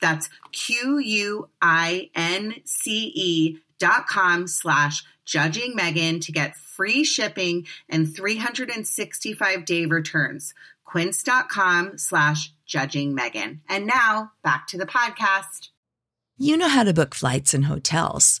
That's Q U I N C E dot com slash judging Megan to get free shipping and 365 day returns. Quince.com slash judging Megan. And now back to the podcast. You know how to book flights and hotels.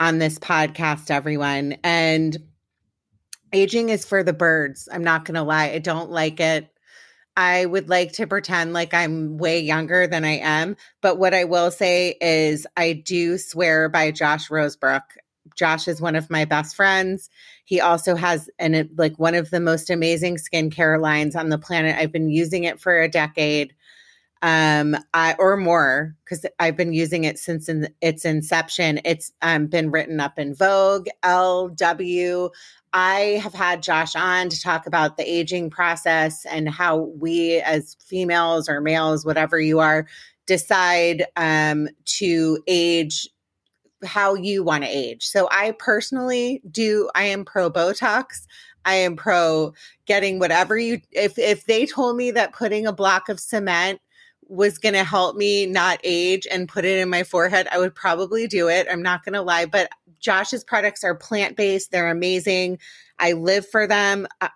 on this podcast, everyone. And aging is for the birds. I'm not going to lie. I don't like it. I would like to pretend like I'm way younger than I am. But what I will say is, I do swear by Josh Rosebrook. Josh is one of my best friends. He also has an like one of the most amazing skincare lines on the planet. I've been using it for a decade um I, or more because i've been using it since in, its inception. It's um, been written up in vogue lw i have had josh on to talk about the aging process and how we as females or males whatever you are decide um, to age how you want to age. So i personally do i am pro botox. I am pro getting whatever you if if they told me that putting a block of cement was going to help me not age and put it in my forehead, I would probably do it. I'm not going to lie, but Josh's products are plant based. They're amazing. I live for them. Uh,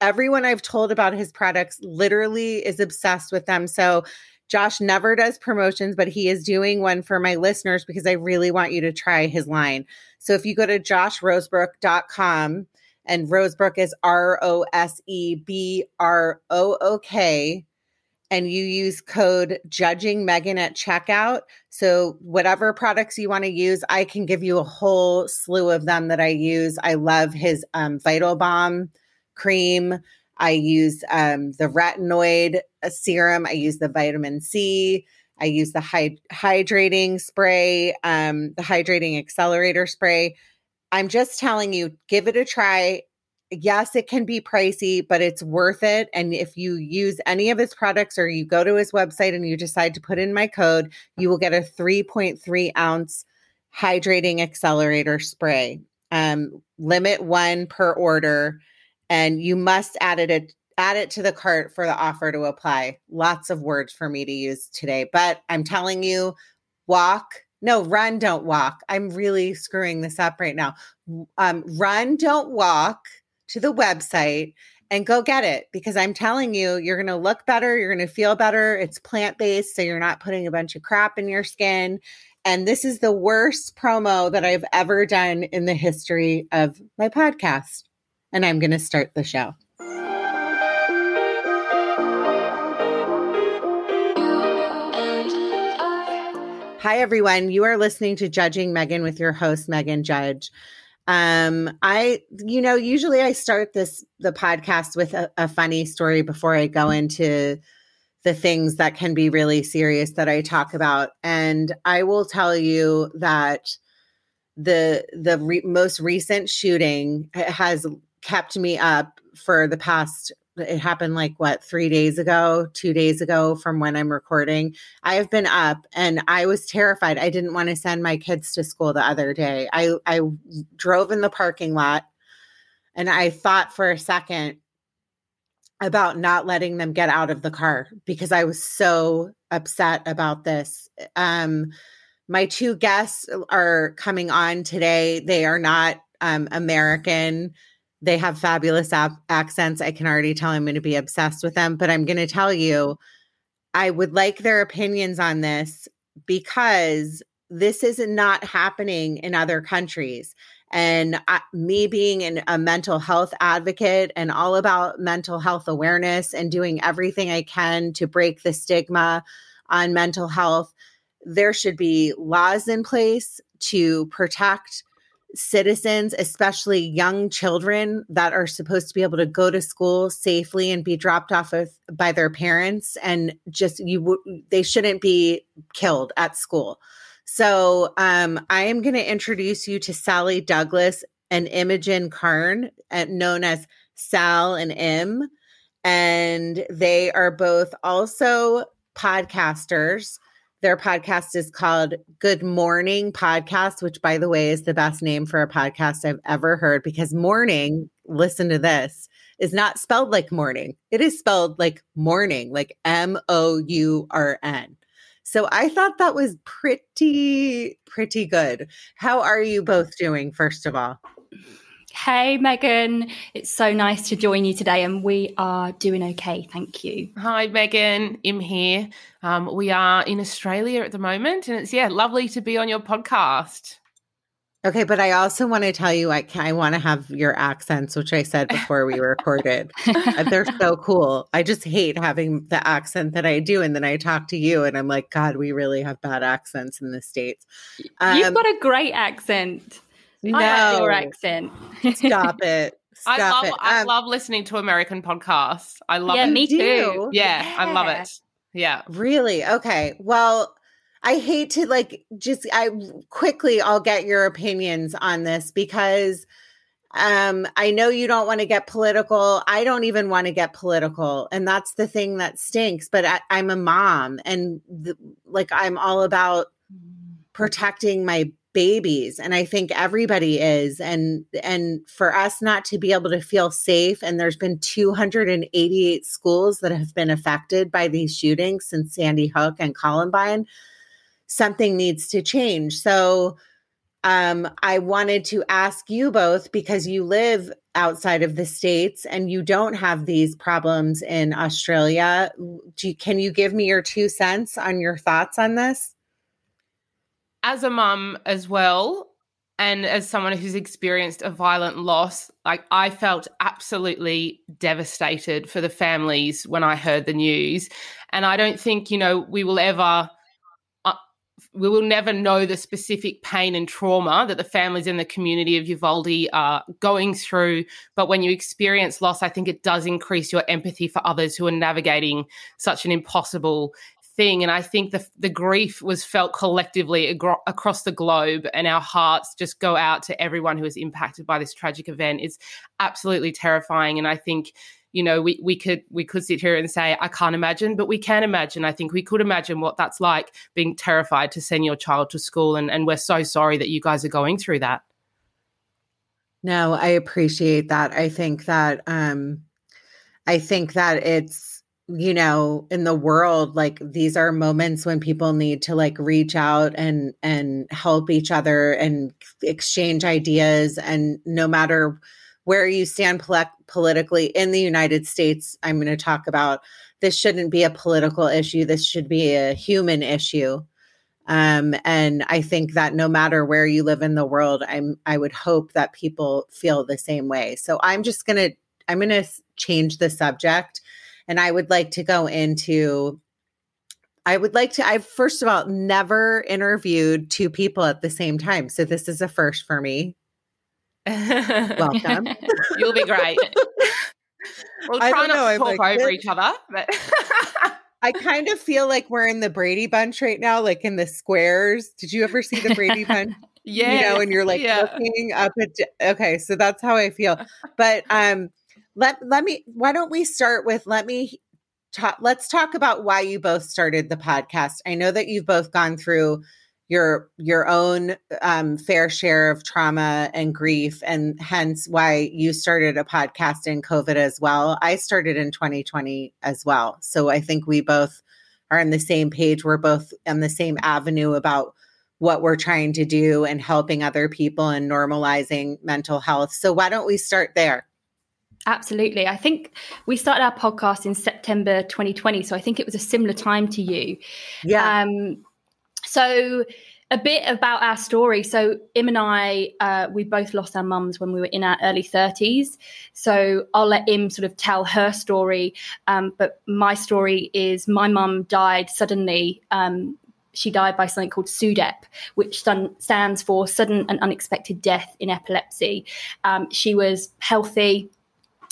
everyone I've told about his products literally is obsessed with them. So, Josh never does promotions, but he is doing one for my listeners because I really want you to try his line. So, if you go to joshrosebrook.com, and Rosebrook is R O S E B R O O K and you use code judging Megan at checkout. So whatever products you want to use, I can give you a whole slew of them that I use. I love his um, Vital Balm cream. I use um, the retinoid uh, serum. I use the vitamin C. I use the hy- hydrating spray, um, the hydrating accelerator spray. I'm just telling you, give it a try yes, it can be pricey, but it's worth it. And if you use any of his products or you go to his website and you decide to put in my code, you will get a 3.3 ounce hydrating accelerator spray. Um, limit one per order. and you must add it add it to the cart for the offer to apply. Lots of words for me to use today, but I'm telling you, walk. No, run, don't walk. I'm really screwing this up right now. Um, run, don't walk to the website and go get it because I'm telling you, you're going to look better. You're going to feel better. It's plant based, so you're not putting a bunch of crap in your skin. And this is the worst promo that I've ever done in the history of my podcast. And I'm going to start the show. Hi, everyone. You are listening to Judging Megan with your host, Megan Judge. Um, I, you know, usually I start this, the podcast with a, a funny story before I go into the things that can be really serious that I talk about. And I will tell you that the the re- most recent shooting has kept me up for the past it happened like what three days ago two days ago from when i'm recording. I have been up and i was terrified. I didn't want to send my kids to school the other day. I i drove in the parking lot and i thought for a second about not letting them get out of the car because i was so upset about this. Um my two guests are coming on today. They are not um american they have fabulous ap- accents. I can already tell I'm going to be obsessed with them, but I'm going to tell you, I would like their opinions on this because this is not happening in other countries. And I, me being an, a mental health advocate and all about mental health awareness and doing everything I can to break the stigma on mental health, there should be laws in place to protect citizens, especially young children that are supposed to be able to go to school safely and be dropped off of, by their parents and just you they shouldn't be killed at school. So, um, I am going to introduce you to Sally Douglas and Imogen Carn, uh, known as Sal and Im, and they are both also podcasters. Their podcast is called Good Mourning Podcast, which, by the way, is the best name for a podcast I've ever heard because morning, listen to this, is not spelled like morning. It is spelled like mourning, like M O U R N. So I thought that was pretty, pretty good. How are you both doing, first of all? Hey, Megan. It's so nice to join you today, and we are doing okay. Thank you. Hi, Megan. Im here. Um, we are in Australia at the moment, and it's, yeah, lovely to be on your podcast. Okay, but I also want to tell you, I, I want to have your accents, which I said before we recorded. They're so cool. I just hate having the accent that I do. And then I talk to you, and I'm like, God, we really have bad accents in the States. Um, You've got a great accent. No. I like your accent. Stop it. Stop I love it. I Um, love listening to American podcasts. I love yeah, it. me do? too. yeah, I love it. Yeah. Really? Okay. Well, I hate to like just I quickly I'll get your opinions on this because um I know you don't want to get political. I don't even want to get political and that's the thing that stinks, but I, I'm a mom and the, like I'm all about protecting my babies and I think everybody is and and for us not to be able to feel safe and there's been 288 schools that have been affected by these shootings since Sandy Hook and Columbine something needs to change. So um I wanted to ask you both because you live outside of the states and you don't have these problems in Australia you, can you give me your two cents on your thoughts on this As a mum as well, and as someone who's experienced a violent loss, like I felt absolutely devastated for the families when I heard the news. And I don't think, you know, we will ever uh, we will never know the specific pain and trauma that the families in the community of Uvalde are going through. But when you experience loss, I think it does increase your empathy for others who are navigating such an impossible thing. And I think the the grief was felt collectively agro- across the globe, and our hearts just go out to everyone who is impacted by this tragic event. It's absolutely terrifying, and I think you know we we could we could sit here and say I can't imagine, but we can imagine. I think we could imagine what that's like being terrified to send your child to school, and and we're so sorry that you guys are going through that. No, I appreciate that. I think that um I think that it's you know in the world like these are moments when people need to like reach out and and help each other and exchange ideas and no matter where you stand pol- politically in the United States I'm going to talk about this shouldn't be a political issue this should be a human issue um, and I think that no matter where you live in the world, I'm I would hope that people feel the same way. So I'm just gonna I'm gonna change the subject, and I would like to go into. I would like to. I've first of all never interviewed two people at the same time, so this is a first for me. Welcome. You'll be great. We'll try not know, to talk like, over each other, but I kind of feel like we're in the Brady Bunch right now, like in the squares. Did you ever see the Brady Bunch? yeah, you know, and you're like yeah. looking up at. Okay, so that's how I feel. But um, let let me. Why don't we start with let me talk. Let's talk about why you both started the podcast. I know that you've both gone through your your own um, fair share of trauma and grief and hence why you started a podcast in covid as well i started in 2020 as well so i think we both are on the same page we're both on the same avenue about what we're trying to do and helping other people and normalizing mental health so why don't we start there Absolutely. I think we started our podcast in September 2020. So I think it was a similar time to you. Yeah. Um, so a bit about our story. So Im and I, uh, we both lost our mums when we were in our early 30s. So I'll let Im sort of tell her story. Um, but my story is my mum died suddenly. Um, she died by something called SUDEP, which stands for sudden and unexpected death in epilepsy. Um, she was healthy,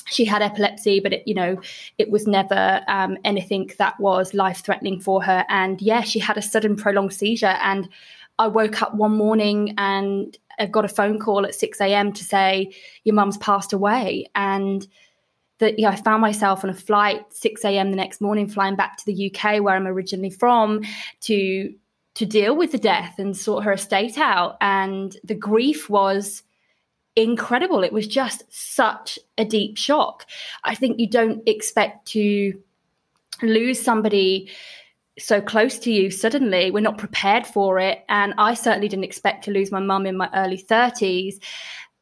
she had epilepsy, but it, you know, it was never um, anything that was life threatening for her. And yeah, she had a sudden prolonged seizure. And I woke up one morning and I got a phone call at 6 a.m. to say, Your mum's passed away. And that you know, I found myself on a flight 6 a.m. the next morning, flying back to the UK where I'm originally from to to deal with the death and sort her estate out. And the grief was incredible. It was just such a deep shock. I think you don't expect to lose somebody so close to you suddenly. We're not prepared for it. And I certainly didn't expect to lose my mum in my early 30s.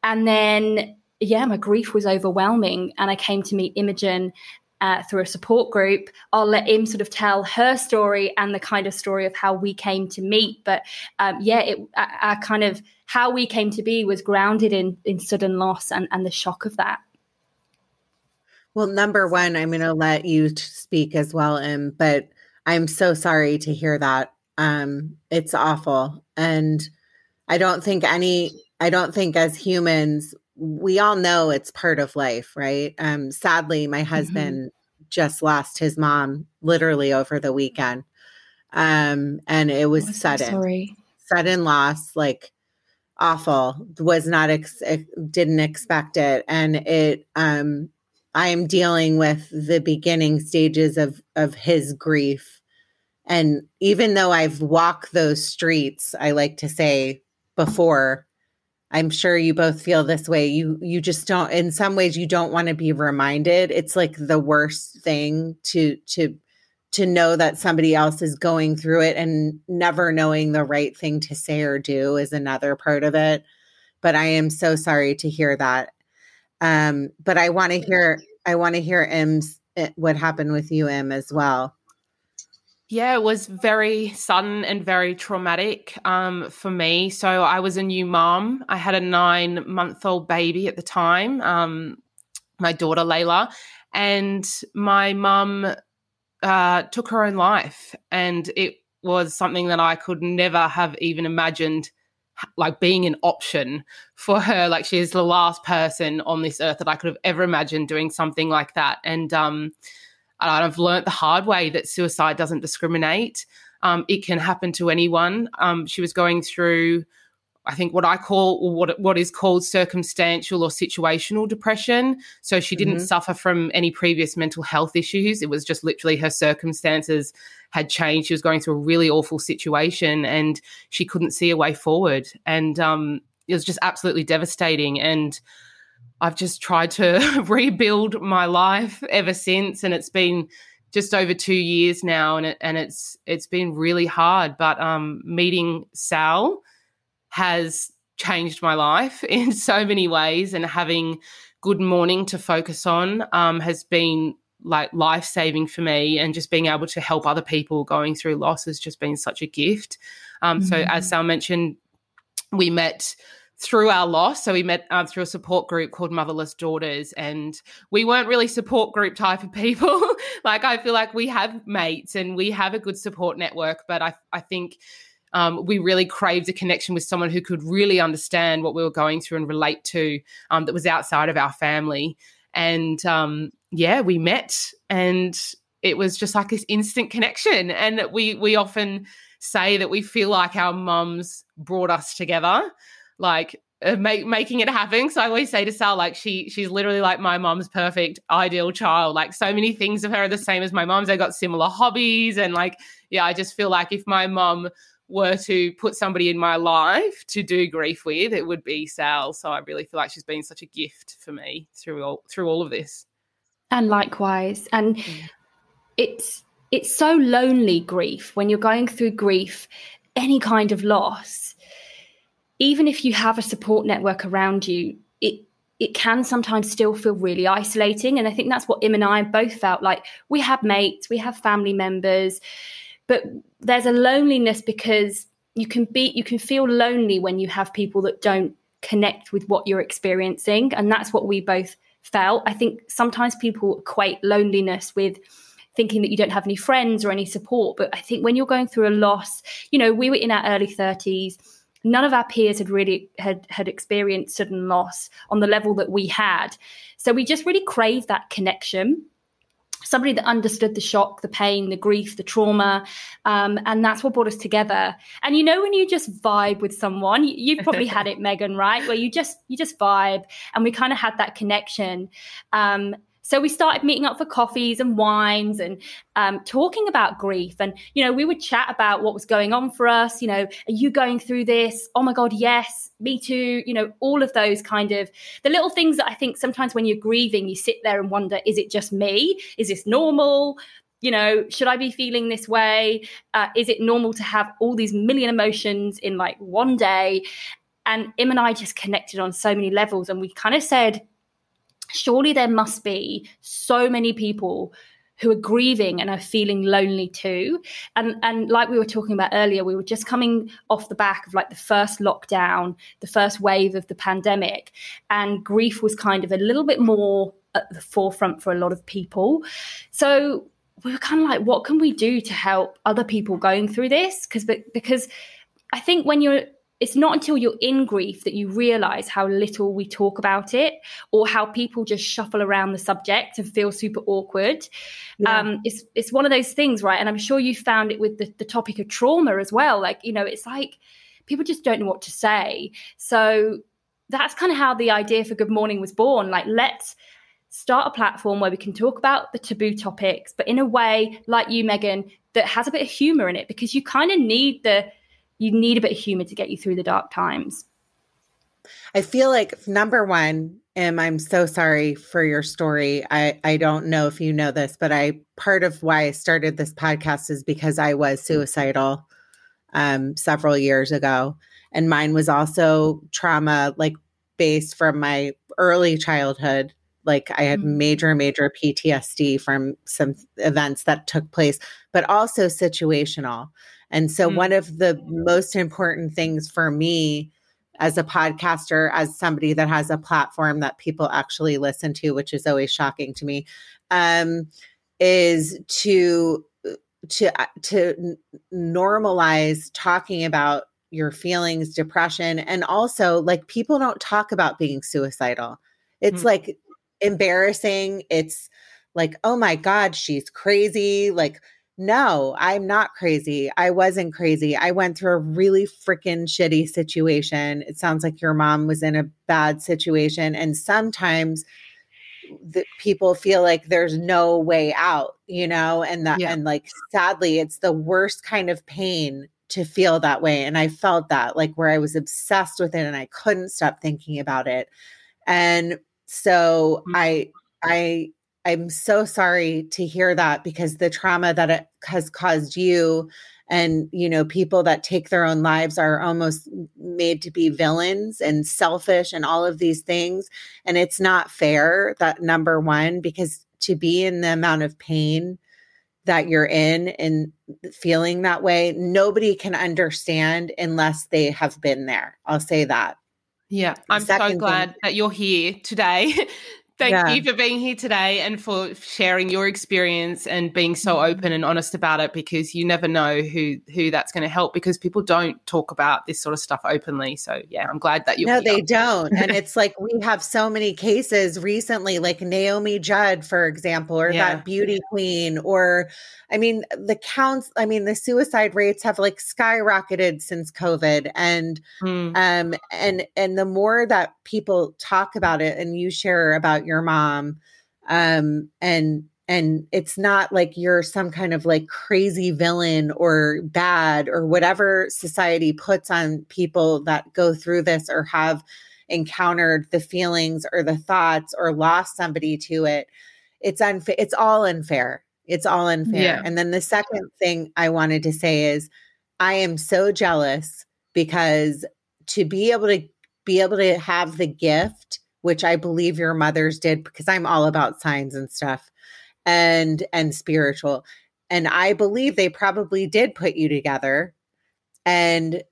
And then, yeah, my grief was overwhelming. And I came to meet Imogen uh, through a support group. I'll let Im sort of tell her story and the kind of story of how we came to meet. But um, yeah, it, our kind of how we came to be was grounded in in sudden loss and and the shock of that. Well, number one, I'm going to let you speak as well, Im. But I'm so sorry to hear that. Um, it's awful, and I don't think any. I don't think as humans we all know it's part of life, right? Um, sadly, my mm-hmm. husband mm-hmm. just lost his mom literally over the weekend. Um, and it was sudden, sorry. sudden loss, like awful. Was not ex- didn't expect it, and it. Um, I am dealing with the beginning stages of of his grief, and even though I've walked those streets, I like to say before I'm sure you both feel this way. You you just don't in some ways you don't want to be reminded. It's like the worst thing to to to know that somebody else is going through it and never knowing the right thing to say or do is another part of it. But I am so sorry to hear that. Um but I want to hear I want to hear Im's eh, what happened with you Im as well. Yeah, it was very sudden and very traumatic um, for me. So I was a new mom. I had a nine month old baby at the time, um, my daughter Layla, and my mum uh, took her own life. And it was something that I could never have even imagined like being an option for her like she is the last person on this earth that i could have ever imagined doing something like that and um I've learned the hard way that suicide doesn't discriminate. Um, it can happen to anyone. Um, she was going through, I think, what I call what what is called circumstantial or situational depression. So she didn't mm-hmm. suffer from any previous mental health issues. It was just literally her circumstances had changed. She was going through a really awful situation, and she couldn't see a way forward. And um, it was just absolutely devastating. And I've just tried to rebuild my life ever since, and it's been just over two years now, and it, and it's it's been really hard. But um, meeting Sal has changed my life in so many ways, and having Good Mourning to focus on um, has been like life saving for me, and just being able to help other people going through loss has just been such a gift. Um, mm-hmm. So, as Sal mentioned, we met through our loss. So we met um, through a support group called Motherless Daughters, and we weren't really support group type of people. like I feel like we have mates and we have a good support network, but I I think. Um, we really craved a connection with someone who could really understand what we were going through and relate to um, that was outside of our family. And um, yeah, we met and it was just like this instant connection. And we we often say that we feel like our mums brought us together like uh, make, making it happen. So I always say to Sal, like she she's literally like my mom's perfect ideal child. Like so many things of her are the same as my mom's. They got similar hobbies, and like yeah, I just feel like if my mom were to put somebody in my life to do grief with, it would be Sal. So I really feel like she's been such a gift for me through all through all of this. And likewise, and mm. it's it's so lonely grief when you're going through grief, any kind of loss even if you have a support network around you, it it can sometimes still feel really isolating. And I think that's what Im and I both felt like. We have mates, we have family members, but there's a loneliness because you can be you can feel lonely when you have people that don't connect with what you're experiencing. And that's what we both felt. I think sometimes people equate loneliness with thinking that you don't have any friends or any support. But I think when you're going through a loss, you know, we were in our early 30s none of our peers had really had had experienced sudden loss on the level that we had. So we just really craved that connection. Somebody that understood the shock the pain the grief the trauma um, and that's what brought us together. And you know when you just vibe with someone you, have probably had it megan right? Where you just you just vibe and we kind of had that connection. Um, so we started meeting up for coffees and wines and um, talking about grief. And, you know, we would chat about what was going on for us. You know, are you going through this? Oh my God, yes, me too. You know, all of those kind of the little things that I think sometimes when you're grieving, you sit there and wonder, is it just me? Is this normal? you know should i be feeling this way uh, is it normal to have all these million emotions in like one day and im and i just connected on so many levels and we kind of said surely there must be so many people who are grieving and are feeling lonely too. And and like we were talking about earlier we were just coming off the back of like the first lockdown the first wave of the pandemic and grief was kind of a little bit more at the forefront for a lot of people. So we were kind of like what can we do to help other people going through this? Because because i think when you're it's not until you're in grief that you realize how little we talk about it or how people just shuffle around the subject and feel super awkward. Yeah. Um, it's it's one of those things, right? And I'm sure you found it with the, the topic of trauma as well. Like, you know, it's like people just don't know what to say. So that's kind of how the idea for Good Mourning was born. Like, let's start a platform where we can talk about the taboo topics, but in a way, like you, Megan, that has a bit of humor in it because you kind of need the you need a bit of humor to get you through the dark times. I feel like number one, and I'm so sorry for your story. I, I don't know if you know this, but I part of why I started this podcast is because I was suicidal um, several years ago. And mine was also trauma, like based from my early childhood. Like I had mm-hmm. major, major PTSD from some events that took place, but also situational. And so, mm-hmm. one of the most important things for me as a podcaster, as somebody that has a platform that people actually listen to, which is always shocking to me, um, is to to uh, to normalize talking about your feelings, depression, and also like people don't talk about being suicidal. It's mm-hmm. like embarrassing. It's like, oh my God, she's crazy. Like no, I'm not crazy. I wasn't crazy. I went through a really freaking shitty situation. It sounds like your mom was in a bad situation. And sometimes the people feel like there's no way out, you know, and that, yeah. and like sadly, it's the worst kind of pain to feel that way and i felt that like where i was obsessed with it and i couldn't stop thinking about it and so mm-hmm. i i i'm so sorry to hear that because the trauma that it has caused you and you know people that take their own lives are almost made to be villains and selfish and all of these things and it's not fair that number one because to be in the amount of pain that you're in and feeling that way nobody can understand unless they have been there i'll say that yeah i'm so glad that you're here today Thank yeah. you for being here today and for sharing your experience and being so mm-hmm. open and honest about it because you never know who who that's going to help because people don't talk about this sort of stuff openly. So yeah, I'm glad that you No, they don't. and it's like we have so many cases recently like Naomi Judd for example or yeah. that beauty queen or I mean, the counts, I mean, the suicide rates have like skyrocketed since COVID. And mm. um and and the more that people talk about it and you share about your mom, um, and and it's not like you're some kind of like crazy villain or bad or whatever society puts on people that go through this or have encountered the feelings or the thoughts or lost somebody to it it's unfair it's all unfair it's all unfair. Yeah. And then the second thing I wanted to say is I am so jealous because to be able to be able to have the gift, which I believe your mothers did, because I'm all about signs and stuff and and spiritual. And I believe they probably did put you together. And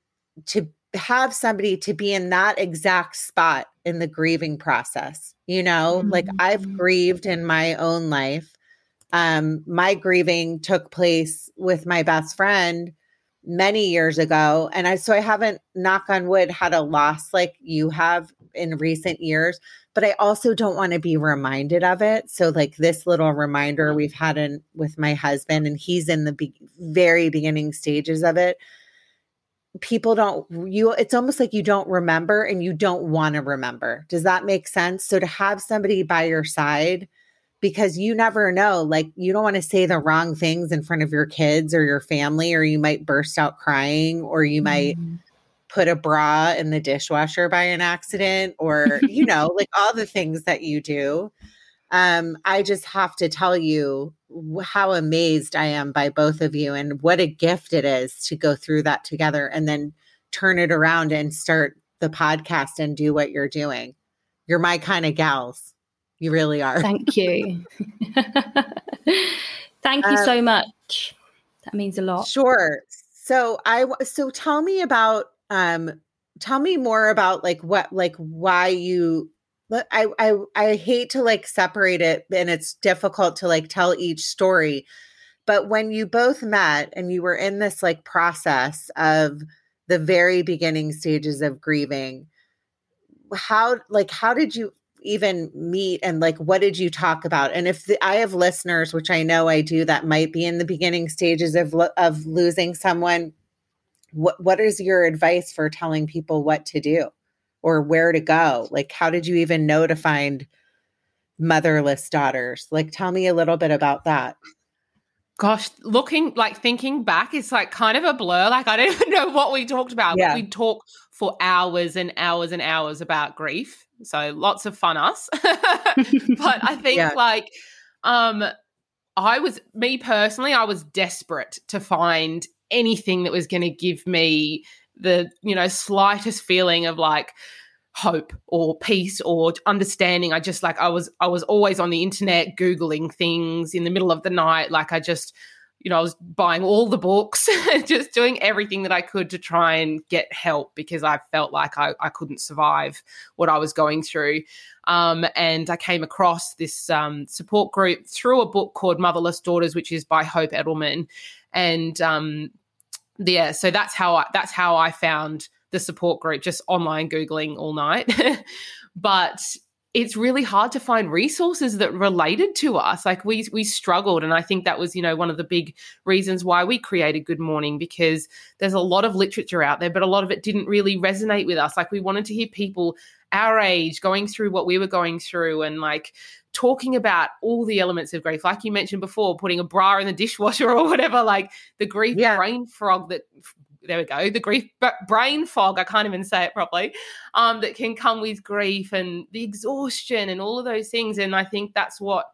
to have somebody to be in that exact spot in the grieving process, you know, mm-hmm. like I've mm-hmm. grieved in my own life um, my grieving took place with my best friend many years ago. And I, so I haven't, knock on wood, had a loss like you have in recent years, but I also don't want to be reminded of it. So, like this little reminder we've had in with my husband, and he's in the be- very beginning stages of it. People don't, you, it's almost like you don't remember and you don't want to remember. Does that make sense? So, to have somebody by your side, because you never know. Like, you don't want to say the wrong things in front of your kids or your family, or you might burst out crying, or you might mm. Put a bra in the dishwasher by an accident, or, you know, like all the things that you do. Um, I just have to tell you how amazed I am by both of you and what a gift it is to go through that together and then turn it around and start the podcast and do what you're doing. You're my kind of gals. You really are. Thank you. Thank you so um, much. That means a lot. Sure. So I so tell me about um tell me more about like what like why you I I I hate to like separate it and it's difficult to like tell each story. But when you both met and you were in this like process of the very beginning stages of grieving, how like how did you even meet and like what did you talk about and if the, i have listeners which i know i do that might be in the beginning stages of of losing someone what what is your advice for telling people what to do or where to go like how did you even know to find motherless daughters like tell me a little bit about that gosh looking like thinking back it's like kind of a blur like i don't even know what we talked about yeah. we talk for hours and hours and hours about grief so lots of fun us. but I think yeah. like um I was me personally, I was desperate to find anything that was going to give me the, you know, slightest feeling of like hope or peace or understanding. I just like I was I was always on the internet googling things in the middle of the night like I just you know, I was buying all the books, just doing everything that I could to try and get help because I felt like I, I couldn't survive what I was going through. Um, and I came across this um, support group through a book called Motherless Daughters, which is by Hope Edelman. And um, yeah, so that's how I that's how I found the support group, just online googling all night. but it's really hard to find resources that related to us like we we struggled and i think that was you know one of the big reasons why we created good mourning because there's a lot of literature out there but a lot of it didn't really resonate with us like we wanted to hear people our age going through what we were going through and like talking about all the elements of grief like you mentioned before putting a bra in the dishwasher or whatever like the grief yeah. brain frog that there we go, the grief brain fog. I can't even say it properly. Um, that can come with grief and the exhaustion and all of those things. And I think that's what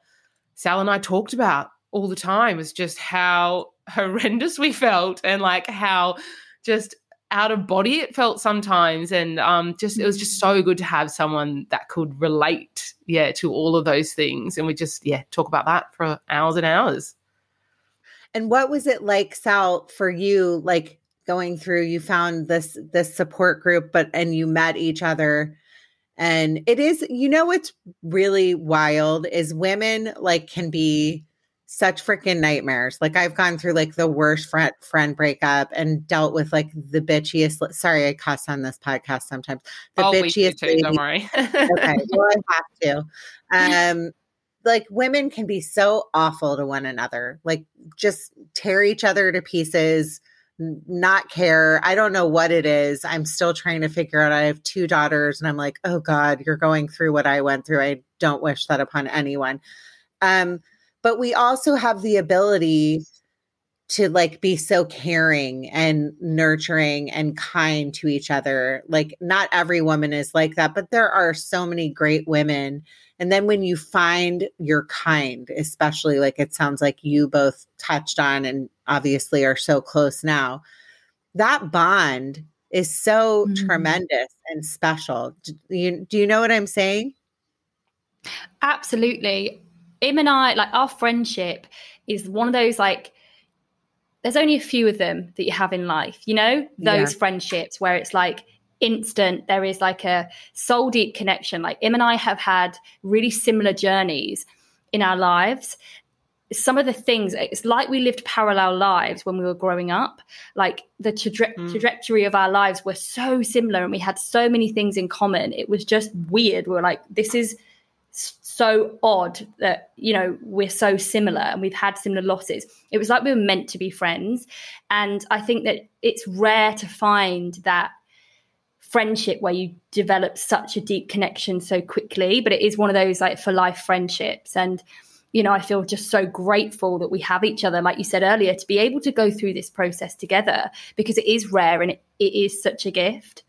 Sal and I talked about all the time is just how horrendous we felt and like how just out of body it felt sometimes and um just it was just so good to have someone that could relate yeah to all of those things. And we just yeah talk about that for hours and hours. And what was it like sal for you like going through you found this this support group but and you met each other. And it is you know what's really wild is women like can be such freaking nightmares. Like I've gone through like the worst friend friend breakup and dealt with like the bitchiest. Sorry, I cuss on this podcast sometimes. The oh, bitchiest. Too, don't worry. okay, well I have to. Um, like women can be so awful to one another. Like just tear each other to pieces. Not care. I don't know what it is. I'm still trying to figure out. I have two daughters, and I'm like, oh God, you're going through what I went through. I don't wish that upon anyone. Um, but we also have the ability to like be so caring and nurturing and kind to each other. Like not every woman is like that, but there are so many great women. And then when you find your kind, especially like it sounds like you both touched on and obviously are so close now, that bond is so mm-hmm. tremendous and special. Do you, do you know what I'm saying? Absolutely. Im and I, like our friendship is one of those like there's only a few of them that you have in life, you know, those yeah. friendships where it's like instant, there is like a soul deep connection. Like Im and I have had really similar journeys in our lives. Some of the things, it's like we lived parallel lives when we were growing up. Like the traje- mm. trajectory of our lives were so similar and we had so many things in common. It was just weird. We were like, this is so odd that you know we're so similar and we've had similar losses. It was like we were meant to be friends. And i think that it's rare to find that friendship where you develop such a deep connection so quickly but it is one of those like for life friendships. And you know i feel just so grateful that we have each other like you said earlier to be able to go through this process together because it is rare and it, it is such a gift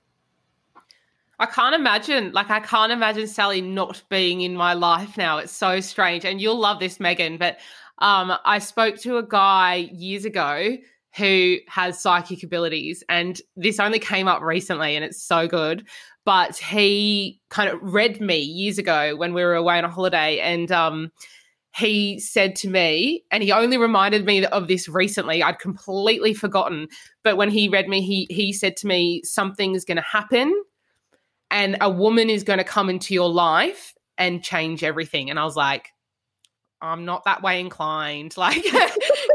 I can't imagine, like, I can't imagine Sally not being in my life now. It's so strange. And you'll love this, Megan. But um, I spoke to a guy years ago who has psychic abilities. And this only came up recently and it's so good. But he kind of read me years ago when we were away on a holiday. And, um, he said to me, and he only reminded me of this recently. I'd completely forgotten, but when he read me, he he said to me, "Something's going to happen and a woman is going to come into your life and change everything. And I was like, I'm not that way inclined. Like,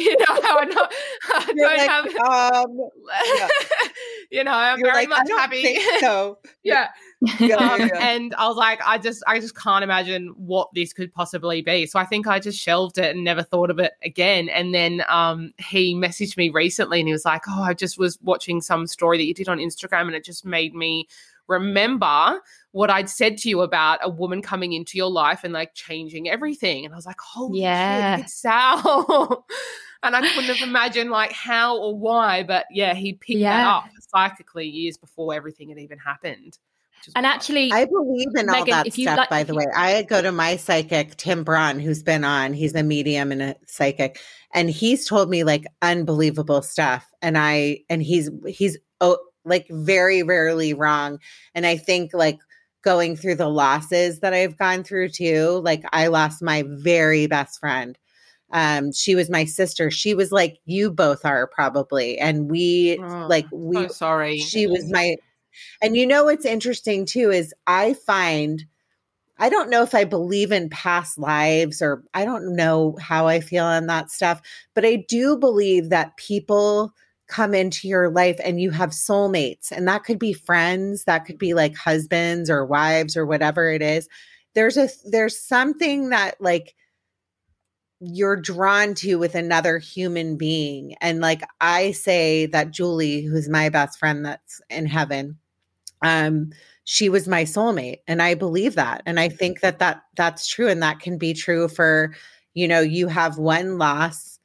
you know, I'm not, I don't like, have, um, yeah. you know, I'm You're very like, much happy. So. yeah. Um, and I was like, I just, I just can't imagine what this could possibly be. So I think I just shelved it and never thought of it again. And then um, he messaged me recently and he was like, Oh, I just was watching some story that you did on Instagram and it just made me remember what I'd said to you about a woman coming into your life and like changing everything. And I was like, holy yeah. shit, it's Sal. and I couldn't have imagined like how or why, but yeah, he picked yeah. that up psychically years before everything had even happened. And actually, I believe in Megan, all that stuff. Like, by the way, I go to my psychic Tim Braun, who's been on. He's a medium and a psychic, and he's told me like unbelievable stuff. And I and he's he's oh, like very rarely wrong. And I think like going through the losses that I've gone through too, like I lost my very best friend. Um, she was my sister. She was like you both are probably. And we oh, like we so sorry. She was my and you know what's interesting too is I find I don't know if I believe in past lives or I don't know how I feel on that stuff, but I do believe that people come into your life and you have soulmates and that could be friends that could be like husbands or wives or whatever it is. There's a there's something that like you're drawn to with another human being and like i say that julie who's my best friend that's in heaven um she was my soulmate and i believe that and i think that that that's true and that can be true for you know you have one loss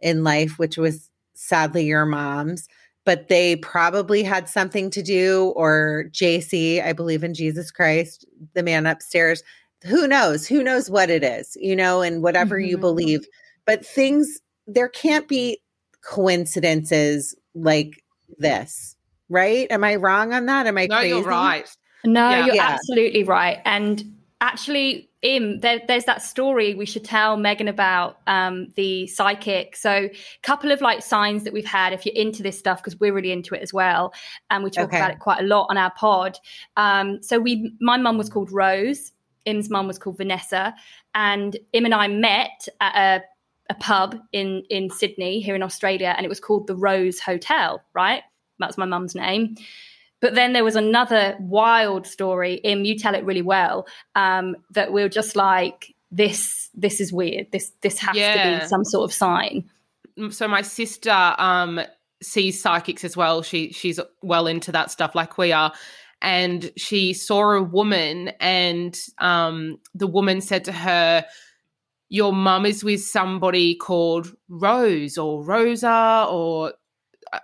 in life which was sadly your mom's but they probably had something to do, or JC, I believe in Jesus Christ, the man upstairs. Who knows? Who knows what it is, you know, and whatever mm-hmm. you believe. But things, there can't be coincidences like this, right? Am I wrong on that? Am I no, crazy? you're right. No, yeah. you're yeah. absolutely right. And actually, Im, there, there's that story we should tell Megan about um, the psychic. So, a couple of like signs that we've had if you're into this stuff because we're really into it as well, and we talk okay. about it quite a lot on our pod. Um, so, we, my mum was called Rose. Im's mum was called Vanessa, and Im and I met at a, a pub in in Sydney here in Australia, and it was called the Rose Hotel. Right, that's my mum's name. But then there was another wild story. Im, you tell it really well. Um, that we are just like, this, this is weird. This, this has yeah. to be some sort of sign. Mm, so my sister um, sees psychics as well. She she's well into that stuff, like we are. And she saw a woman, and um, the woman said to her, "Your mum is with somebody called Rose or Rosa or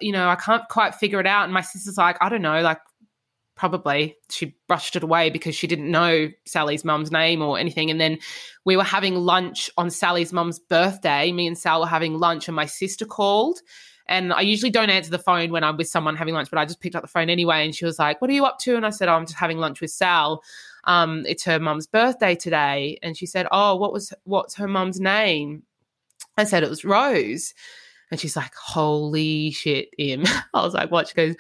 you know, I can't quite figure it out. And my sister's like, I don't know, like probably she brushed it away because she didn't know Sally's mum's name or anything. And then we were having lunch on Sally's mum's birthday. Me and Sal were having lunch, and my sister called. And I usually don't answer the phone when I'm with someone having lunch, but I just picked up the phone anyway. And she was like, What are you up to? And I said, oh, I'm just having lunch with Sal. Um, it's her mum's birthday today. And she said, Oh, what was what's her mum's name? I said it was Rose. And she's like, holy shit, Im. I was like, what? She goes,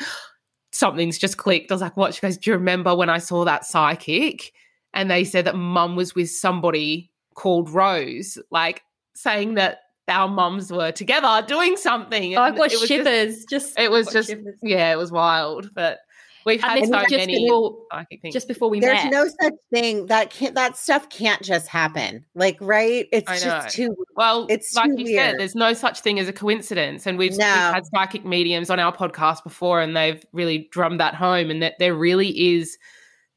something's just clicked. I was like, what? She goes, do you remember when I saw that psychic? And they said that mum was with somebody called Rose, like saying that our mums were together doing something. Oh, I got shivers. Just, just it was just shivers. yeah, it was wild. But We've had so many before, Just before we met. There's met. no such thing that can't that stuff can't just happen. Like, right? It's just too well. It's like you weird. said. There's no such thing as a coincidence, and we've, no. we've, had psychic mediums on our podcast before, and they've really drummed that home, and that there really is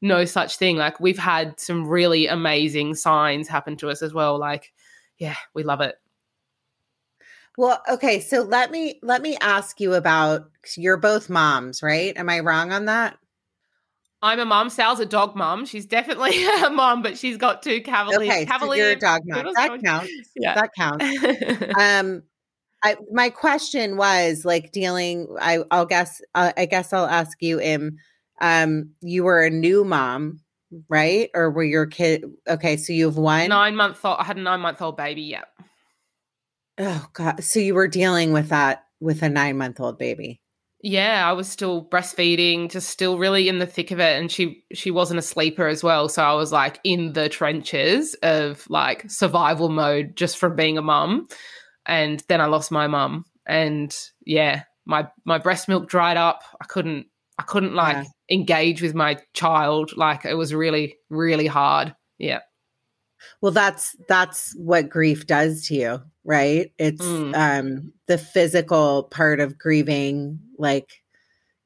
no such thing. Like we've had some really amazing signs happen to us as well. Like, yeah, we love it. Well, okay, so let me let me ask you about you're both moms, right? Am I wrong on that? I'm a mom. Sal's a dog mom. She's definitely a mom, but she's got two cavalier. Okay, cavalier so you're a dog mom. That counts. Yeah. That counts. um, I, my question was like dealing. I, I'll guess. Uh, I guess I'll ask you, Im. Um, you were a new mom, right? Or were your kid? Okay, so you have one nine month old. I had a nine month old baby. Yeah. Oh God! So you were dealing with that with a nine month old baby. Yeah, I was still breastfeeding, just still really in the thick of it, and she she wasn't a sleeper as well, so I was like in the trenches of like survival mode just from being a mum, and then I lost my mum, and yeah, my my breast milk dried up. I couldn't I couldn't like yeah. engage with my child. Like it was really really hard. Yeah. Well, that's that's what grief does to you, right? It's mm. um the physical part of grieving like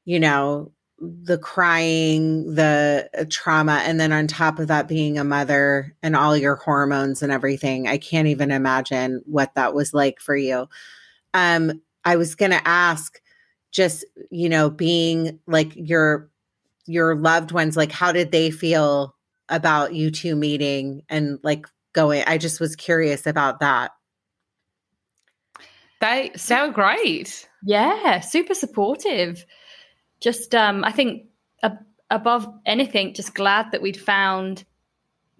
you know, the crying, the uh, trauma and then on top of that being a mother and all your hormones and everything. I can't even imagine what that was like for you. Um I was going to ask just, you know, being like your your loved ones like how did they feel about you two meeting and like going. I just was curious about that. They sound great. Yeah, super supportive. Just, um, I think above anything, just glad that we'd found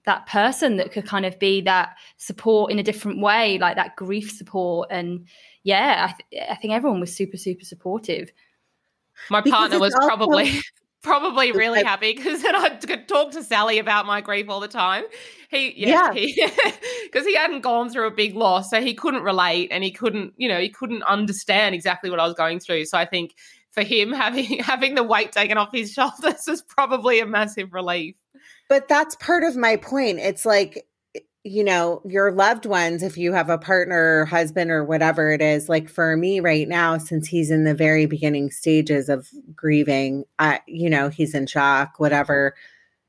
that person that could kind of be that support in a different way, like that grief support. And yeah, I, th- I think everyone was super, super supportive. My because partner was probably probably really happy because then I could talk to Sally about my grief all the time. He, yeah, because yeah. he, he, hadn't gone through a big loss, so he couldn't relate and he couldn't, you know, he couldn't understand exactly what I was going through. So I think for him, having having the weight taken off his shoulders is probably a massive relief. But that's part of my point. It's like you know, your loved ones, if you have a partner, husband, or whatever it is, like for me right now, since he's in the very beginning stages of grieving, I, you know, he's in shock, whatever.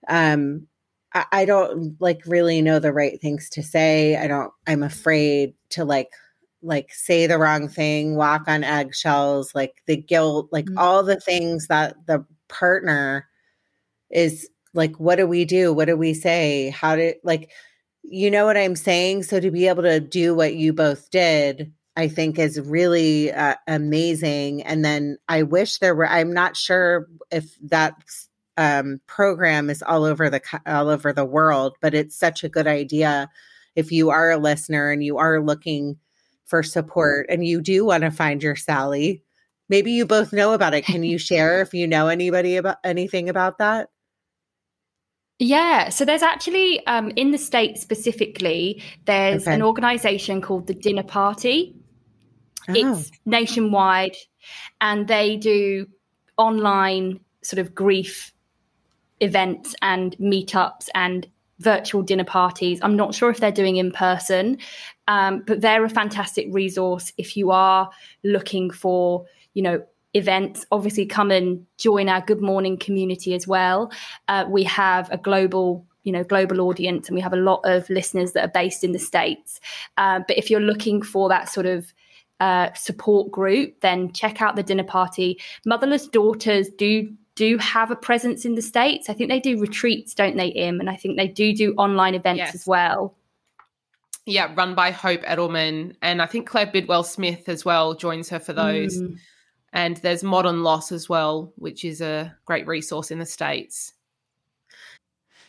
Um, I, I don't like really know the right things to say. I don't, I'm afraid to like like say the wrong thing, walk on eggshells, like the guilt, like mm-hmm. all the things that the partner is like, what do we do? What do we say? How do, like, you know what I'm saying? So to be able to do what you both did, I think is really uh, amazing. And then I wish there were, I'm not sure if that um, program is all over the, all over the world, but it's such a good idea. If you are a listener and you are looking for support and you do want to find your Sally, maybe you both know about it. Can you share if you know anybody about anything about that? Yeah, so there's actually um, in the state specifically, there's okay. an organization called the Dinner Party. Oh. It's nationwide, and they do online sort of grief events and meetups and virtual dinner parties. I'm not sure if they're doing in person, um, but they're a fantastic resource if you are looking for, you know, events. Obviously, come and join our Good Mourning community as well. Uh, we have a global you know global audience and we have a lot of listeners that are based in the states uh, but if you're looking for that sort of uh, support group then check out the dinner party motherless daughters do do have a presence in the states. I think they do retreats, don't they, Im? And I think they do do online events yes. as well. Yeah, run by Hope Edelman, and I think Claire Bidwell Smith as well joins her for those. Mm. And there's Modern Loss as well, which is a great resource in the states.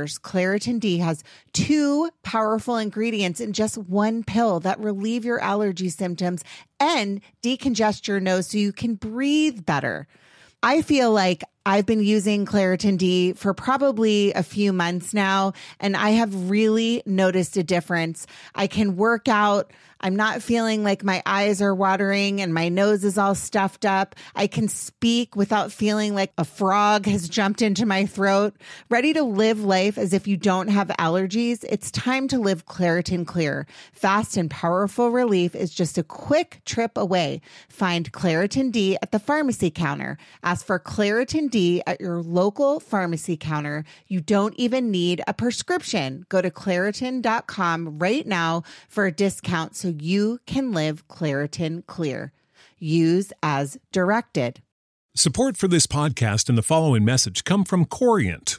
Claritin D has two powerful ingredients in just one pill that relieve your allergy symptoms and decongest your nose so you can breathe better. I feel like I've been using Claritin D for probably a few months now, and I have really noticed a difference. I can work out. I'm not feeling like my eyes are watering and my nose is all stuffed up. I can speak without feeling like a frog has jumped into my throat. Ready to live life as if you don't have allergies? It's time to live Claritin Clear. Fast and powerful relief is just a quick trip away. Find Claritin D at the pharmacy counter. Ask for Claritin D at your local pharmacy counter. You don't even need a prescription. Go to Claritin.com right now for a discount so you can live Claritin Clear. Use as directed. Support for this podcast and the following message come from Corient